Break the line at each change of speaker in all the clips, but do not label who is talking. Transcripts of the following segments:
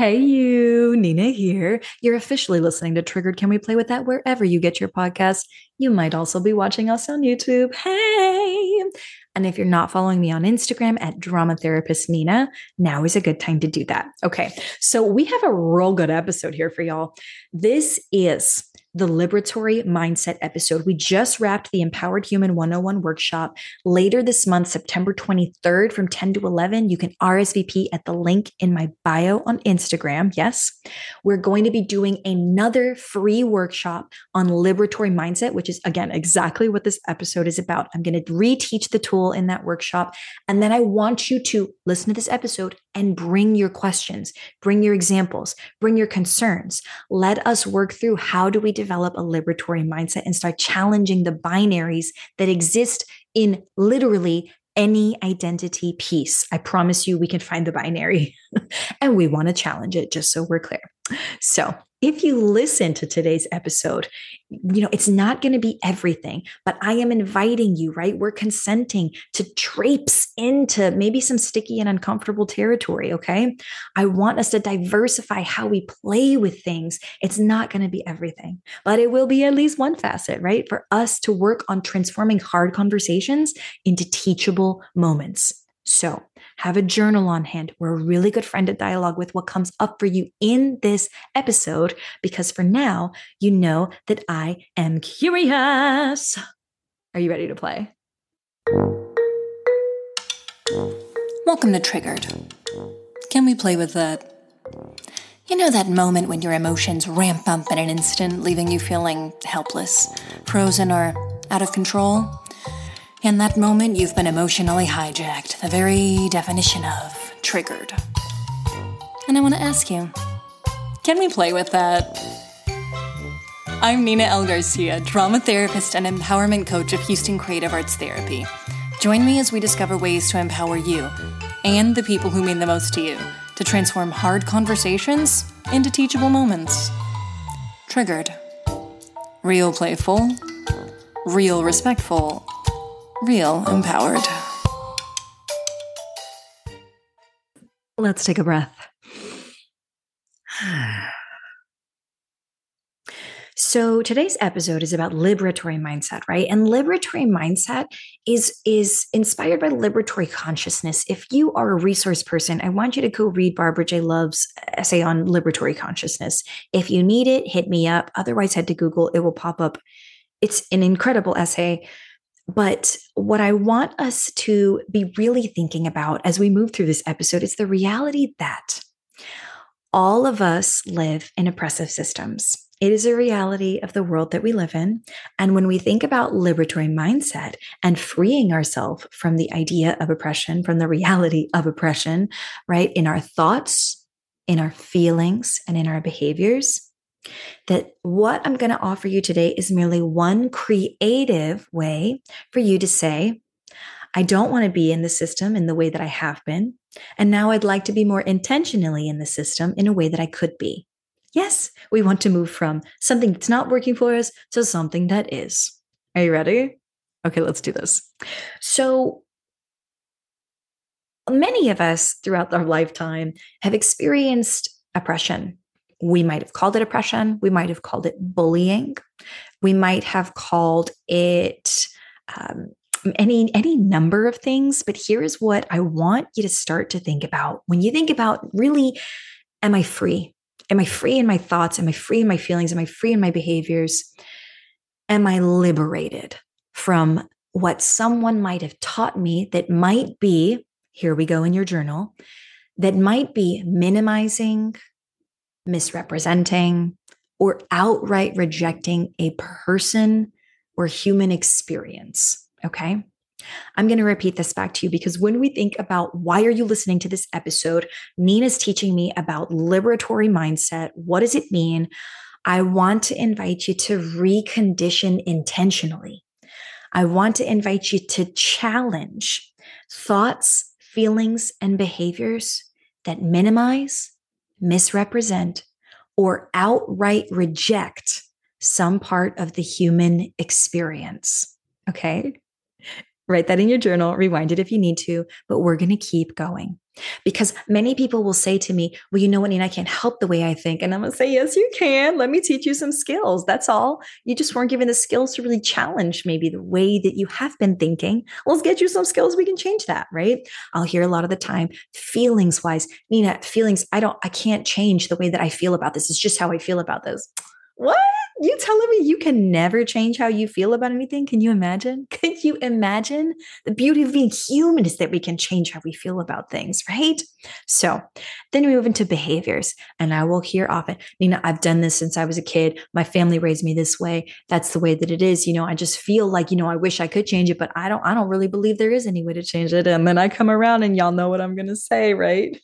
Hey, you, Nina here. You're officially listening to Triggered. Can we play with that wherever you get your podcast? You might also be watching us on YouTube. Hey. And if you're not following me on Instagram at Drama Therapist Nina, now is a good time to do that. Okay. So we have a real good episode here for y'all. This is the Liberatory Mindset episode. We just wrapped the Empowered Human 101 workshop later this month, September 23rd from 10 to 11. You can RSVP at the link in my bio on Instagram. Yes, we're going to be doing another free workshop on liberatory mindset, which is again exactly what this episode is about. I'm going to reteach the tool in that workshop. And then I want you to listen to this episode and bring your questions, bring your examples, bring your concerns. Let us work through how do we develop a liberatory mindset and start challenging the binaries that exist in literally any identity piece. I promise you, we can find the binary and we want to challenge it just so we're clear. So, if you listen to today's episode, you know, it's not going to be everything, but I am inviting you, right? We're consenting to traipse into maybe some sticky and uncomfortable territory. Okay. I want us to diversify how we play with things. It's not going to be everything, but it will be at least one facet, right? For us to work on transforming hard conversations into teachable moments. So, have a journal on hand. We're a really good friend at dialogue with what comes up for you in this episode, because for now, you know that I am curious. Are you ready to play?
Welcome to Triggered. Can we play with that? You know that moment when your emotions ramp up in an instant, leaving you feeling helpless, frozen, or out of control? In that moment, you've been emotionally hijacked, the very definition of triggered. And I want to ask you can we play with that? I'm Nina L. Garcia, drama therapist and empowerment coach of Houston Creative Arts Therapy. Join me as we discover ways to empower you and the people who mean the most to you to transform hard conversations into teachable moments. Triggered. Real playful, real respectful, real empowered.
Let's take a breath. So today's episode is about liberatory mindset, right? And liberatory mindset is is inspired by liberatory consciousness. If you are a resource person, I want you to go read Barbara J. Love's essay on liberatory consciousness. If you need it, hit me up. Otherwise, head to Google. It will pop up. It's an incredible essay but what I want us to be really thinking about as we move through this episode is the reality that all of us live in oppressive systems. It is a reality of the world that we live in. And when we think about liberatory mindset and freeing ourselves from the idea of oppression, from the reality of oppression, right, in our thoughts, in our feelings, and in our behaviors, that what I'm going to offer you today is merely one creative way for you to say, I don't want to be in the system in the way that I have been. And now I'd like to be more intentionally in the system in a way that I could be. Yes, we want to move from something that's not working for us to something that is. Are you ready? Okay, let's do this. So, many of us throughout our lifetime have experienced oppression we might have called it oppression. We might have called it bullying. We might have called it um, any any number of things. But here is what I want you to start to think about when you think about really, am I free? Am I free in my thoughts? Am I free in my feelings? Am I free in my behaviors? Am I liberated from what someone might have taught me that might be, here we go in your journal, that might be minimizing, misrepresenting, or outright rejecting a person or human experience. Okay. I'm going to repeat this back to you because when we think about why are you listening to this episode, Nina's teaching me about liberatory mindset. What does it mean? I want to invite you to recondition intentionally. I want to invite you to challenge thoughts, feelings, and behaviors that minimize, misrepresent, or outright reject some part of the human experience. Okay. Write that in your journal, rewind it if you need to, but we're going to keep going. Because many people will say to me, Well, you know what, Nina, I can't help the way I think. And I'm going to say, Yes, you can. Let me teach you some skills. That's all. You just weren't given the skills to really challenge maybe the way that you have been thinking. let's get you some skills. We can change that, right? I'll hear a lot of the time, feelings wise, Nina, feelings, I don't, I can't change the way that I feel about this. It's just how I feel about this. What? You telling me you can never change how you feel about anything? Can you imagine? Could you imagine? The beauty of being human is that we can change how we feel about things, right? So then we move into behaviors. And I will hear often, Nina, I've done this since I was a kid. My family raised me this way. That's the way that it is. You know, I just feel like, you know, I wish I could change it, but I don't, I don't really believe there is any way to change it. And then I come around and y'all know what I'm to say, right?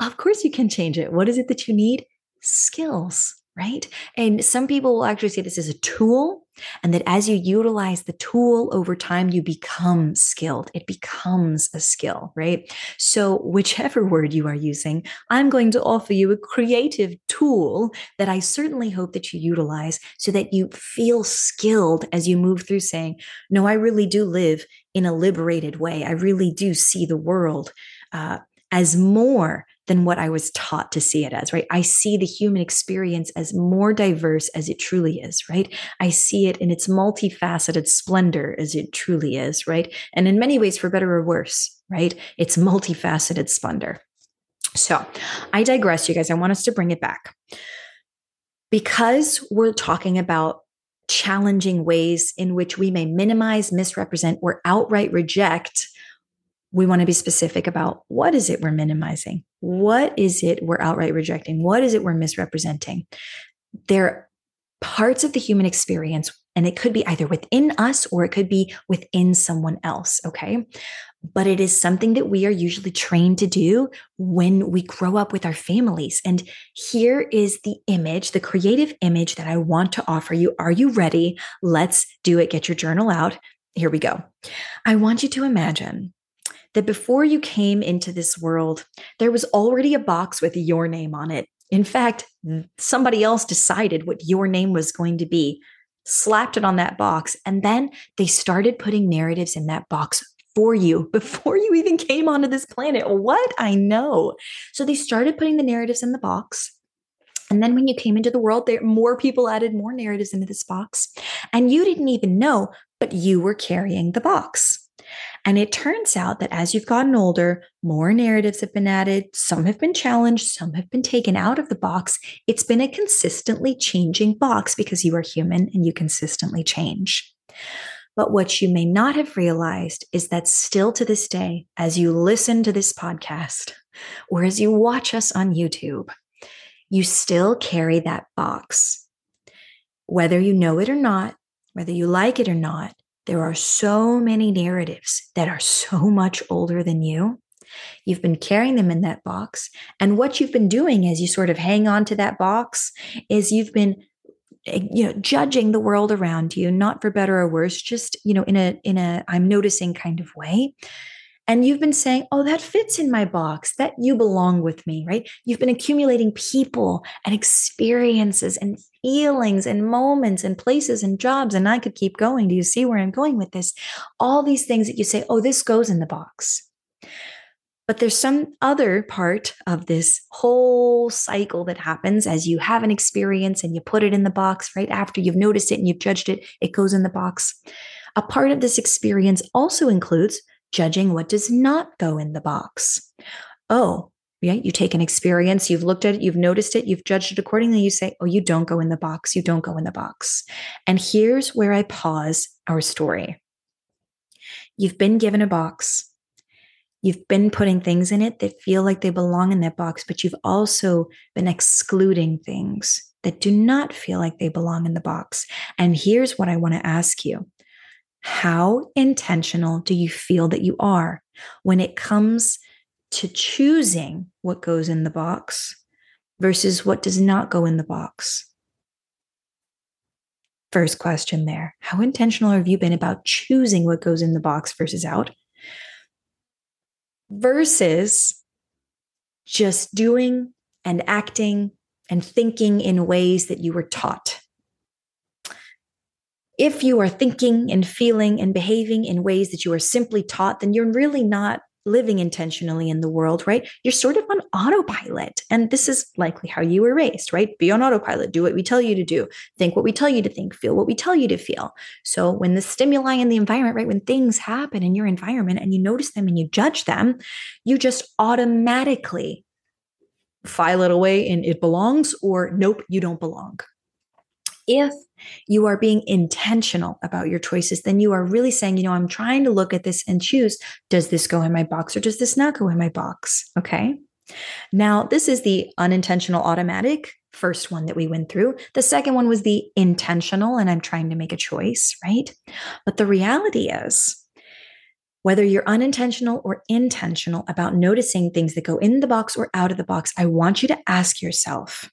Of course you can change it. What is it that you need? Skills right? And some people will actually say this is a tool, and that as you utilize the tool over time, you become skilled. It becomes a skill, right? So, whichever word you are using, I'm going to offer you a creative tool that I certainly hope that you utilize so that you feel skilled as you move through saying, No, I really do live in a liberated way. I really do see the world. Uh, as more than what I was taught to see it as, right? I see the human experience as more diverse as it truly is, right? I see it in its multifaceted splendor as it truly is, right? And in many ways, for better or worse, right? It's multifaceted splendor. So I digress, you guys. I want us to bring it back. Because we're talking about challenging ways in which we may minimize, misrepresent, or outright reject we want to be specific about what is it we're minimizing? What is it we're outright rejecting? What is it we're misrepresenting? There are parts of the human experience, and it could be either within us or it could be within someone else. Okay. But it is something that we are usually trained to do when we grow up with our families. And here is the image, the creative image that I want to offer you. Are you ready? Let's do it. Get your journal out. Here we go. I want you to imagine that before you came into this world, there was already a box with your name on it. In fact, somebody else decided what your name was going to be, slapped it on that box, and then they started putting narratives in that box for you before you even came onto this planet. What? I know. So they started putting the narratives in the box. And then when you came into the world, there more people added more narratives into this box. And you didn't even know, but you were carrying the box. And it turns out that as you've gotten older, more narratives have been added, some have been challenged, some have been taken out of the box. It's been a consistently changing box because you are human and you consistently change. But what you may not have realized is that still to this day, as you listen to this podcast or as you watch us on YouTube, you still carry that box. Whether you know it or not, whether you like it or not, there are so many narratives that are so much older than you. You've been carrying them in that box. And what you've been doing as you sort of hang on to that box is you've been eh, you know judging the world around you not for better or worse just you know in a in a i'm noticing kind of way and you've been saying, oh, that fits in my box, that you belong with me, right? You've been accumulating people and experiences and feelings and moments and places and jobs. And I could keep going. Do you see where I'm going with this? All these things that you say, oh, this goes in the box. But there's some other part of this whole cycle that happens as you have an experience and you put it in the box right after you've noticed it and you've judged it, it goes in the box. A part of this experience also includes judging what does not go in the box. Oh, yeah, you take an experience, you've looked at it, you've noticed it, you've judged it accordingly. You say, Oh, you don't go in the box. You don't go in the box. And here's where I pause our story. You've been given a box. You've been putting things in it that feel like they belong in that box, but you've also been excluding things that do not feel like they belong in the box. And here's what I want to ask you how intentional do you feel that you are when it comes to choosing what goes in the box versus what does not go in the box? First question there. How intentional have you been about choosing what goes in the box versus out? Versus just doing and acting and thinking in ways that you were taught if you are thinking and feeling and behaving in ways that you are simply taught, then you're really not living intentionally in the world, right? You're sort of on autopilot. And this is likely how you were raised, right? Be on autopilot, do what we tell you to do, think what we tell you to think, feel what we tell you to feel. So when the stimuli in the environment, right, when things happen in your environment and you notice them and you judge them, you just automatically file it away and it belongs, or nope, you don't belong. If you are being intentional about your choices, then you are really saying, you know, I'm trying to look at this and choose does this go in my box or does this not go in my box? Okay. Now, this is the unintentional automatic first one that we went through. The second one was the intentional, and I'm trying to make a choice, right? But the reality is, whether you're unintentional or intentional about noticing things that go in the box or out of the box, I want you to ask yourself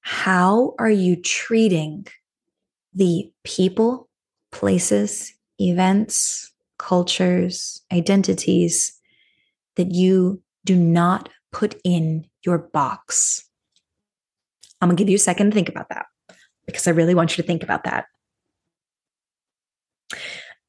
how are you treating the people, places, events, cultures, identities that you do not put in your box? I'm going to give you a second to think about that because I really want you to think about that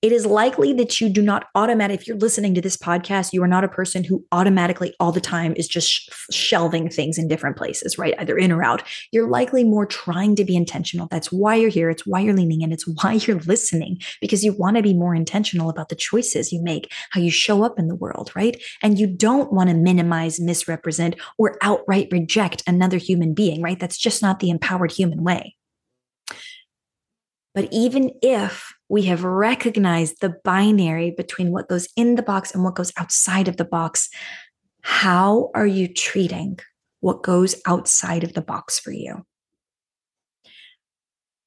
it is likely that you do not automatically, if you're listening to this podcast, you are not a person who automatically all the time is just sh- shelving things in different places, right? Either in or out. You're likely more trying to be intentional. That's why you're here. It's why you're leaning in. It's why you're listening because you want to be more intentional about the choices you make, how you show up in the world, right? And you don't want to minimize, misrepresent, or outright reject another human being, right? That's just not the empowered human way. But even if we have recognized the binary between what goes in the box and what goes outside of the box, how are you treating what goes outside of the box for you?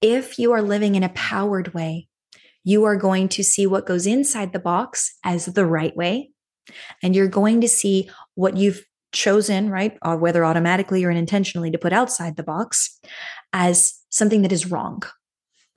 If you are living in a powered way, you are going to see what goes inside the box as the right way. And you're going to see what you've chosen, right, uh, whether automatically or unintentionally to put outside the box as something that is wrong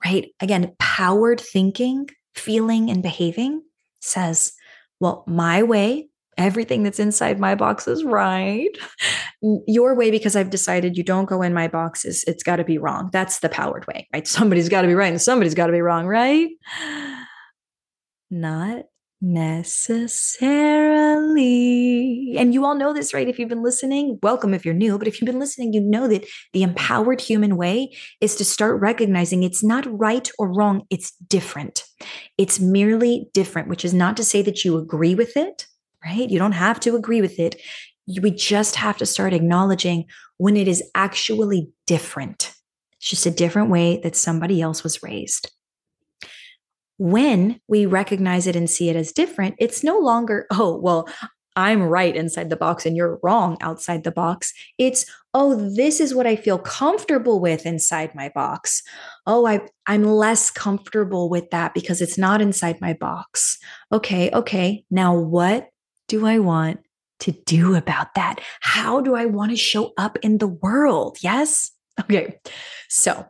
right? Again, powered thinking, feeling, and behaving says, well, my way, everything that's inside my box is right. Your way, because I've decided you don't go in my boxes, it's got to be wrong. That's the powered way, right? Somebody's got to be right and somebody's got to be wrong, right? Not necessarily. And you all know this, right? If you've been listening, welcome if you're new. But if you've been listening, you know that the empowered human way is to start recognizing it's not right or wrong, it's different. It's merely different, which is not to say that you agree with it, right? You don't have to agree with it. We just have to start acknowledging when it is actually different. It's just a different way that somebody else was raised when we recognize it and see it as different, it's no longer, oh, well, I'm right inside the box and you're wrong outside the box. It's, oh, this is what I feel comfortable with inside my box. Oh, I, I'm less comfortable with that because it's not inside my box. Okay, okay. Now, what do I want to do about that? How do I want to show up in the world? Yes? Okay. So,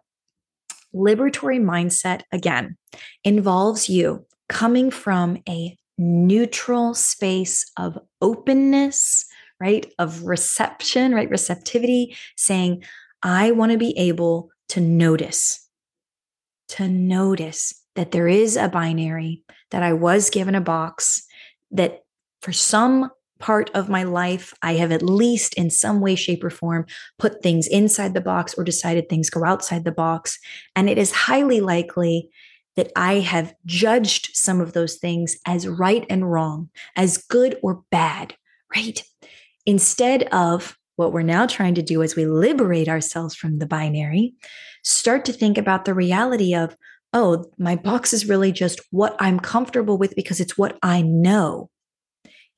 liberatory mindset, again, involves you coming from a neutral space of openness, right? Of reception, right? Receptivity, saying, I want to be able to notice, to notice that there is a binary, that I was given a box, that for some part of my life, I have at least in some way, shape, or form put things inside the box or decided things go outside the box. And it is highly likely that I have judged some of those things as right and wrong, as good or bad, right? Instead of what we're now trying to do as we liberate ourselves from the binary, start to think about the reality of, oh, my box is really just what I'm comfortable with because it's what I know.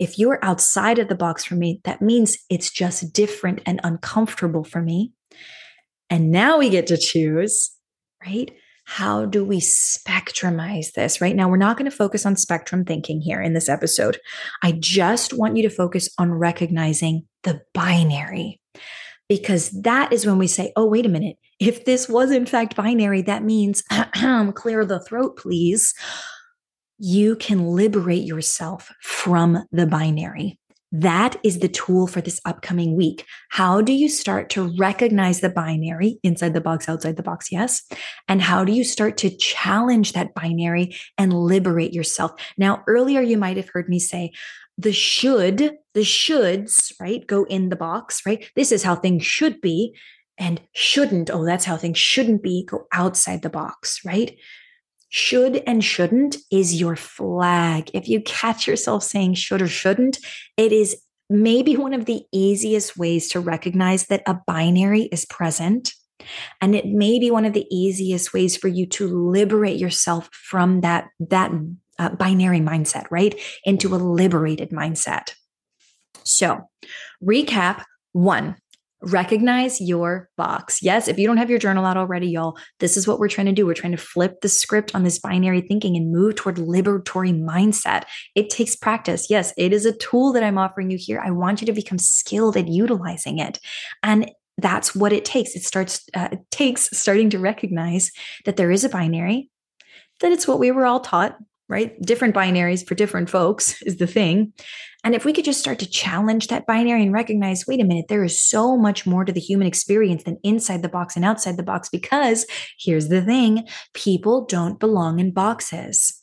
If you're outside of the box for me, that means it's just different and uncomfortable for me. And now we get to choose, right? How do we spectrumize this? Right now, we're not going to focus on spectrum thinking here in this episode. I just want you to focus on recognizing the binary because that is when we say, oh, wait a minute. If this was in fact binary, that means clear the throat, please you can liberate yourself from the binary. That is the tool for this upcoming week. How do you start to recognize the binary inside the box, outside the box? Yes. And how do you start to challenge that binary and liberate yourself? Now, earlier you might have heard me say, the should, the shoulds, right, go in the box, right? This is how things should be. And shouldn't, oh, that's how things shouldn't be, go outside the box, right? Should and shouldn't is your flag. If you catch yourself saying should or shouldn't, it is maybe one of the easiest ways to recognize that a binary is present. And it may be one of the easiest ways for you to liberate yourself from that, that uh, binary mindset, right? Into a liberated mindset. So, recap one, recognize your box. Yes, if you don't have your journal out already, y'all, this is what we're trying to do. We're trying to flip the script on this binary thinking and move toward liberatory mindset. It takes practice. Yes, it is a tool that I'm offering you here. I want you to become skilled at utilizing it. And that's what it takes. It starts uh, it takes starting to recognize that there is a binary, that it's what we were all taught, right? Different binaries for different folks is the thing. And if we could just start to challenge that binary and recognize, wait a minute, there is so much more to the human experience than inside the box and outside the box, because here's the thing people don't belong in boxes.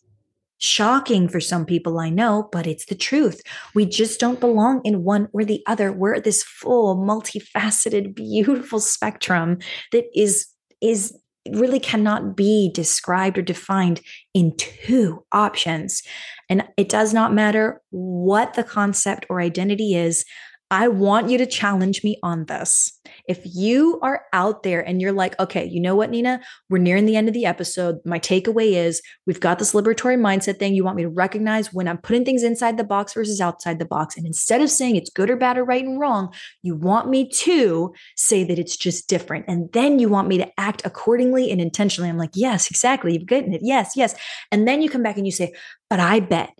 Shocking for some people, I know, but it's the truth. We just don't belong in one or the other. We're this full, multifaceted, beautiful spectrum that is is really cannot be described or defined in two options. And it does not matter what the concept or identity is. I want you to challenge me on this. If you are out there and you're like, okay, you know what, Nina, we're nearing the end of the episode. My takeaway is we've got this liberatory mindset thing. You want me to recognize when I'm putting things inside the box versus outside the box. And instead of saying it's good or bad or right and wrong, you want me to say that it's just different. And then you want me to act accordingly and intentionally. I'm like, yes, exactly. You've gotten it. Yes, yes. And then you come back and you say, but I bet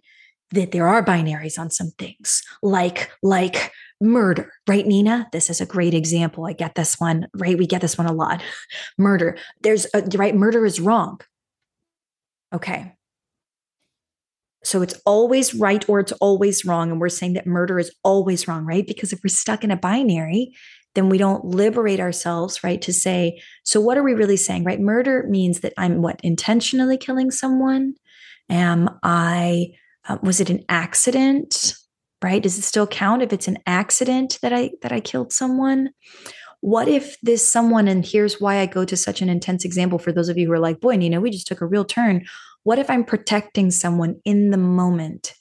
that there are binaries on some things like like murder right nina? This is a great example. I get this one right? We get this one a lot. Murder. There's a, right murder is wrong. Okay. So it's always right or it's always wrong and we're saying that murder is always wrong right? Because if we're stuck in a binary then we don't liberate ourselves right to say so what are we really saying? Right? Murder means that i'm what intentionally killing someone? Am i uh, was it an accident right? Does it still count if it's an accident that i that i killed someone? What if this someone and here's why i go to such an intense example for those of you who are like boy nina we just took a real turn. What if i'm protecting someone in the moment?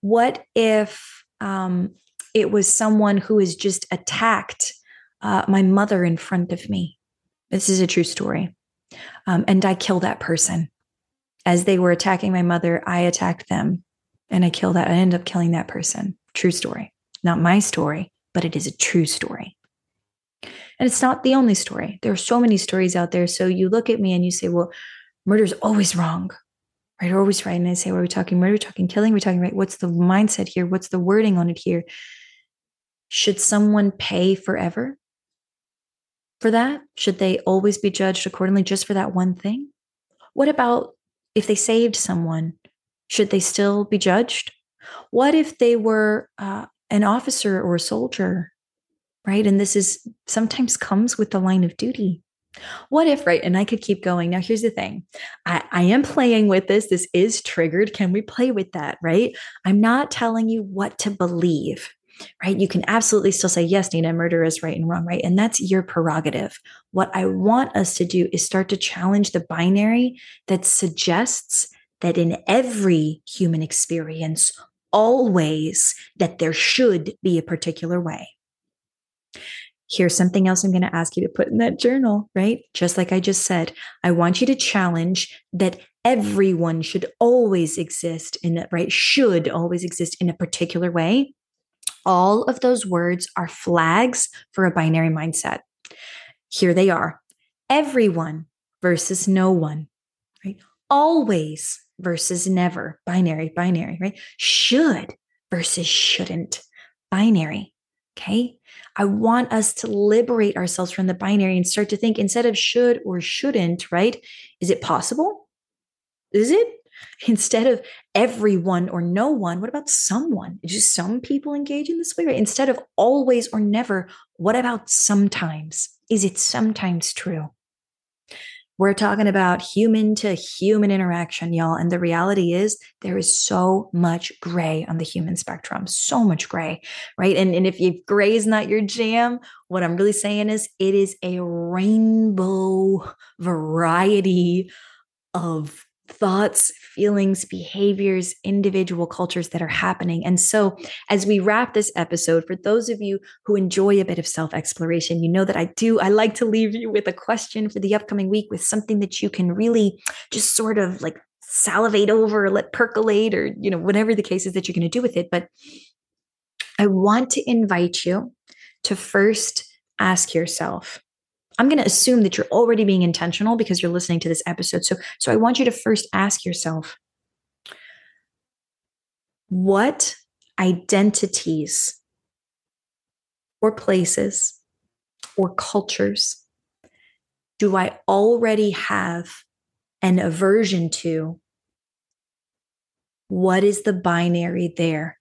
What if um, it was someone who has just attacked uh, my mother in front of me? This is a true story. Um, and i kill that person. As they were attacking my mother i attacked them and I kill that. I end up killing that person. True story. Not my story, but it is a true story. And it's not the only story. There are so many stories out there. So you look at me and you say, well, murder is always wrong, right? Or always right. And I say, well, are we talking murder? Talking killing? We're we talking right? What's the mindset here? What's the wording on it here? Should someone pay forever for that? Should they always be judged accordingly just for that one thing? What about if they saved someone should they still be judged? What if they were uh, an officer or a soldier, right? And this is sometimes comes with the line of duty. What if, right? And I could keep going. Now, here's the thing I, I, am playing with this. This is triggered. Can we play with that, right? I'm not telling you what to believe, right? You can absolutely still say, yes, Nina, murder is right and wrong, right? And that's your prerogative. What I want us to do is start to challenge the binary that suggests that in every human experience, always that there should be a particular way. Here's something else I'm going to ask you to put in that journal, right? Just like I just said, I want you to challenge that everyone should always exist in that, right? Should always exist in a particular way. All of those words are flags for a binary mindset. Here they are everyone versus no one, right? Always versus never, binary, binary, right? Should versus shouldn't, binary. Okay. I want us to liberate ourselves from the binary and start to think instead of should or shouldn't, right? Is it possible? Is it? Instead of everyone or no one, what about someone? Just some people engage in this way, right? Instead of always or never, what about sometimes? Is it sometimes true? We're talking about human to human interaction, y'all. And the reality is, there is so much gray on the human spectrum, so much gray, right? And, and if you gray is not your jam, what I'm really saying is it is a rainbow variety of thoughts, feelings, behaviors, individual cultures that are happening. And so, as we wrap this episode, for those of you who enjoy a bit of self exploration, you know that I do. I like to leave you with a question for the upcoming week with something that you can really just sort of like salivate over, let percolate, or, you know, whatever the case is that you're going to do with it. But I want to invite you to first ask yourself, I'm going to assume that you're already being intentional because you're listening to this episode. So, so I want you to first ask yourself what identities or places or cultures do I already have an aversion to? What is the binary there?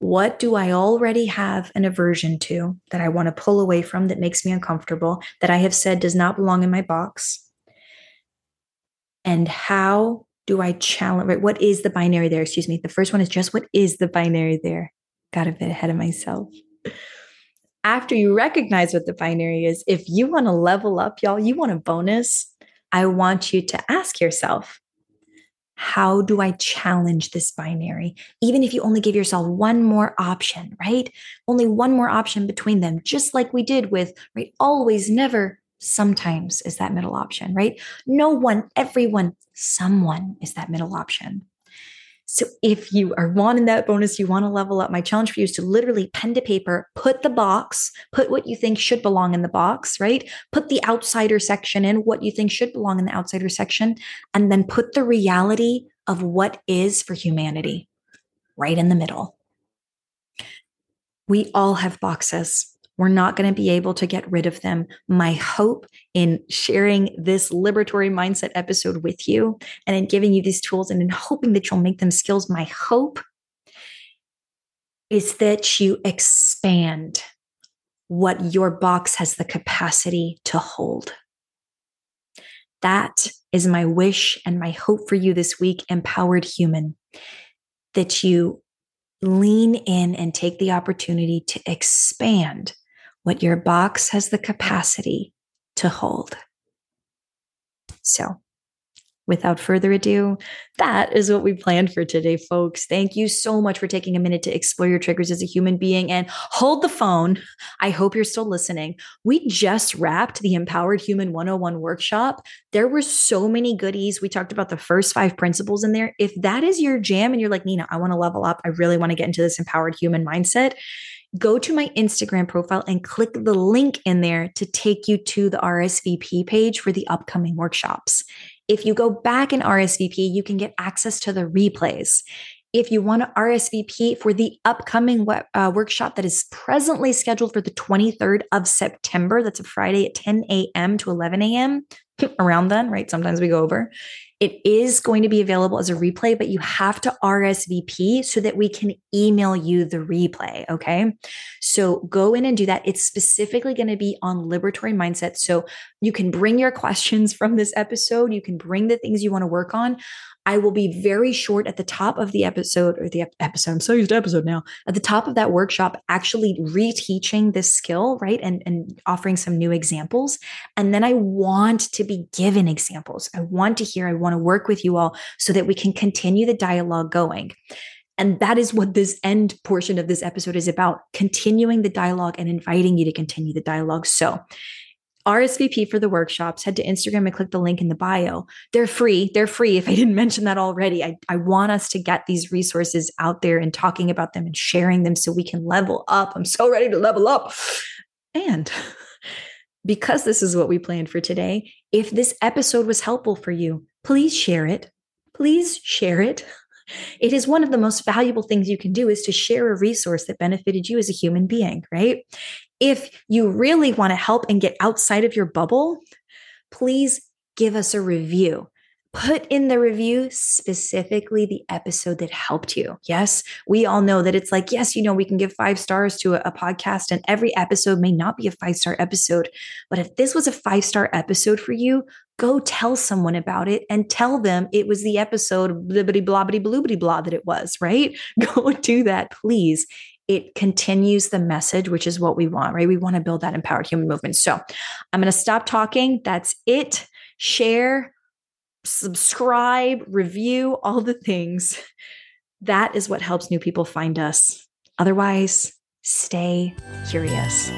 What do I already have an aversion to that I want to pull away from that makes me uncomfortable, that I have said does not belong in my box? And how do I challenge? Right, what is the binary there? Excuse me. The first one is just what is the binary there? Got a bit ahead of myself. After you recognize what the binary is, if you want to level up, y'all, you want a bonus, I want you to ask yourself, how do I challenge this binary? Even if you only give yourself one more option, right? Only one more option between them, just like we did with, right? Always, never, sometimes is that middle option, right? No one, everyone, someone is that middle option. So if you are wanting that bonus, you want to level up, my challenge for you is to literally pen to paper, put the box, put what you think should belong in the box, right? Put the outsider section in, what you think should belong in the outsider section, and then put the reality of what is for humanity right in the middle. We all have boxes. We're not going to be able to get rid of them. My hope in sharing this liberatory mindset episode with you and in giving you these tools and in hoping that you'll make them skills, my hope is that you expand what your box has the capacity to hold. That is my wish and my hope for you this week, empowered human, that you lean in and take the opportunity to expand what your box has the capacity to hold. So, without further ado, that is what we planned for today, folks. Thank you so much for taking a minute to explore your triggers as a human being and hold the phone. I hope you're still listening. We just wrapped the Empowered Human 101 workshop. There were so many goodies. We talked about the first five principles in there. If that is your jam and you're like, Nina, I want to level up, I really want to get into this empowered human mindset go to my Instagram profile and click the link in there to take you to the RSVP page for the upcoming workshops. If you go back in RSVP, you can get access to the replays. If you want to RSVP for the upcoming uh, workshop that is presently scheduled for the 23rd of September, that's a Friday at 10 a.m. to 11 a.m., around then, right? Sometimes we go over. It is going to be available as a replay, but you have to RSVP so that we can email you the replay. Okay. So go in and do that. It's specifically going to be on liberatory mindset. So you can bring your questions from this episode. You can bring the things you want to work on. I will be very short at the top of the episode or the episode. I'm so used to episode now. At the top of that workshop, actually reteaching this skill, right? And, and offering some new examples. And then I want to be given examples. I want to hear, I want to work with you all so that we can continue the dialogue going. And that is what this end portion of this episode is about continuing the dialogue and inviting you to continue the dialogue. So, RSVP for the workshops, head to Instagram and click the link in the bio. They're free. They're free. If I didn't mention that already, I, I want us to get these resources out there and talking about them and sharing them so we can level up. I'm so ready to level up. And because this is what we planned for today, if this episode was helpful for you, please share it. Please share it. It is one of the most valuable things you can do is to share a resource that benefited you as a human being, right? if you really want to help and get outside of your bubble, please give us a review. Put in the review specifically the episode that helped you. Yes, we all know that it's like, yes, you know, we can give five stars to a, a podcast, and every episode may not be a five star episode. But if this was a five star episode for you, go tell someone about it and tell them it was the episode blibbity blobbity bloobity blah that it was, right? Go do that, please. It continues the message, which is what we want, right? We want to build that empowered human movement. So I'm going to stop talking. That's it. Share, subscribe, review, all the things. That is what helps new people find us. Otherwise, stay curious.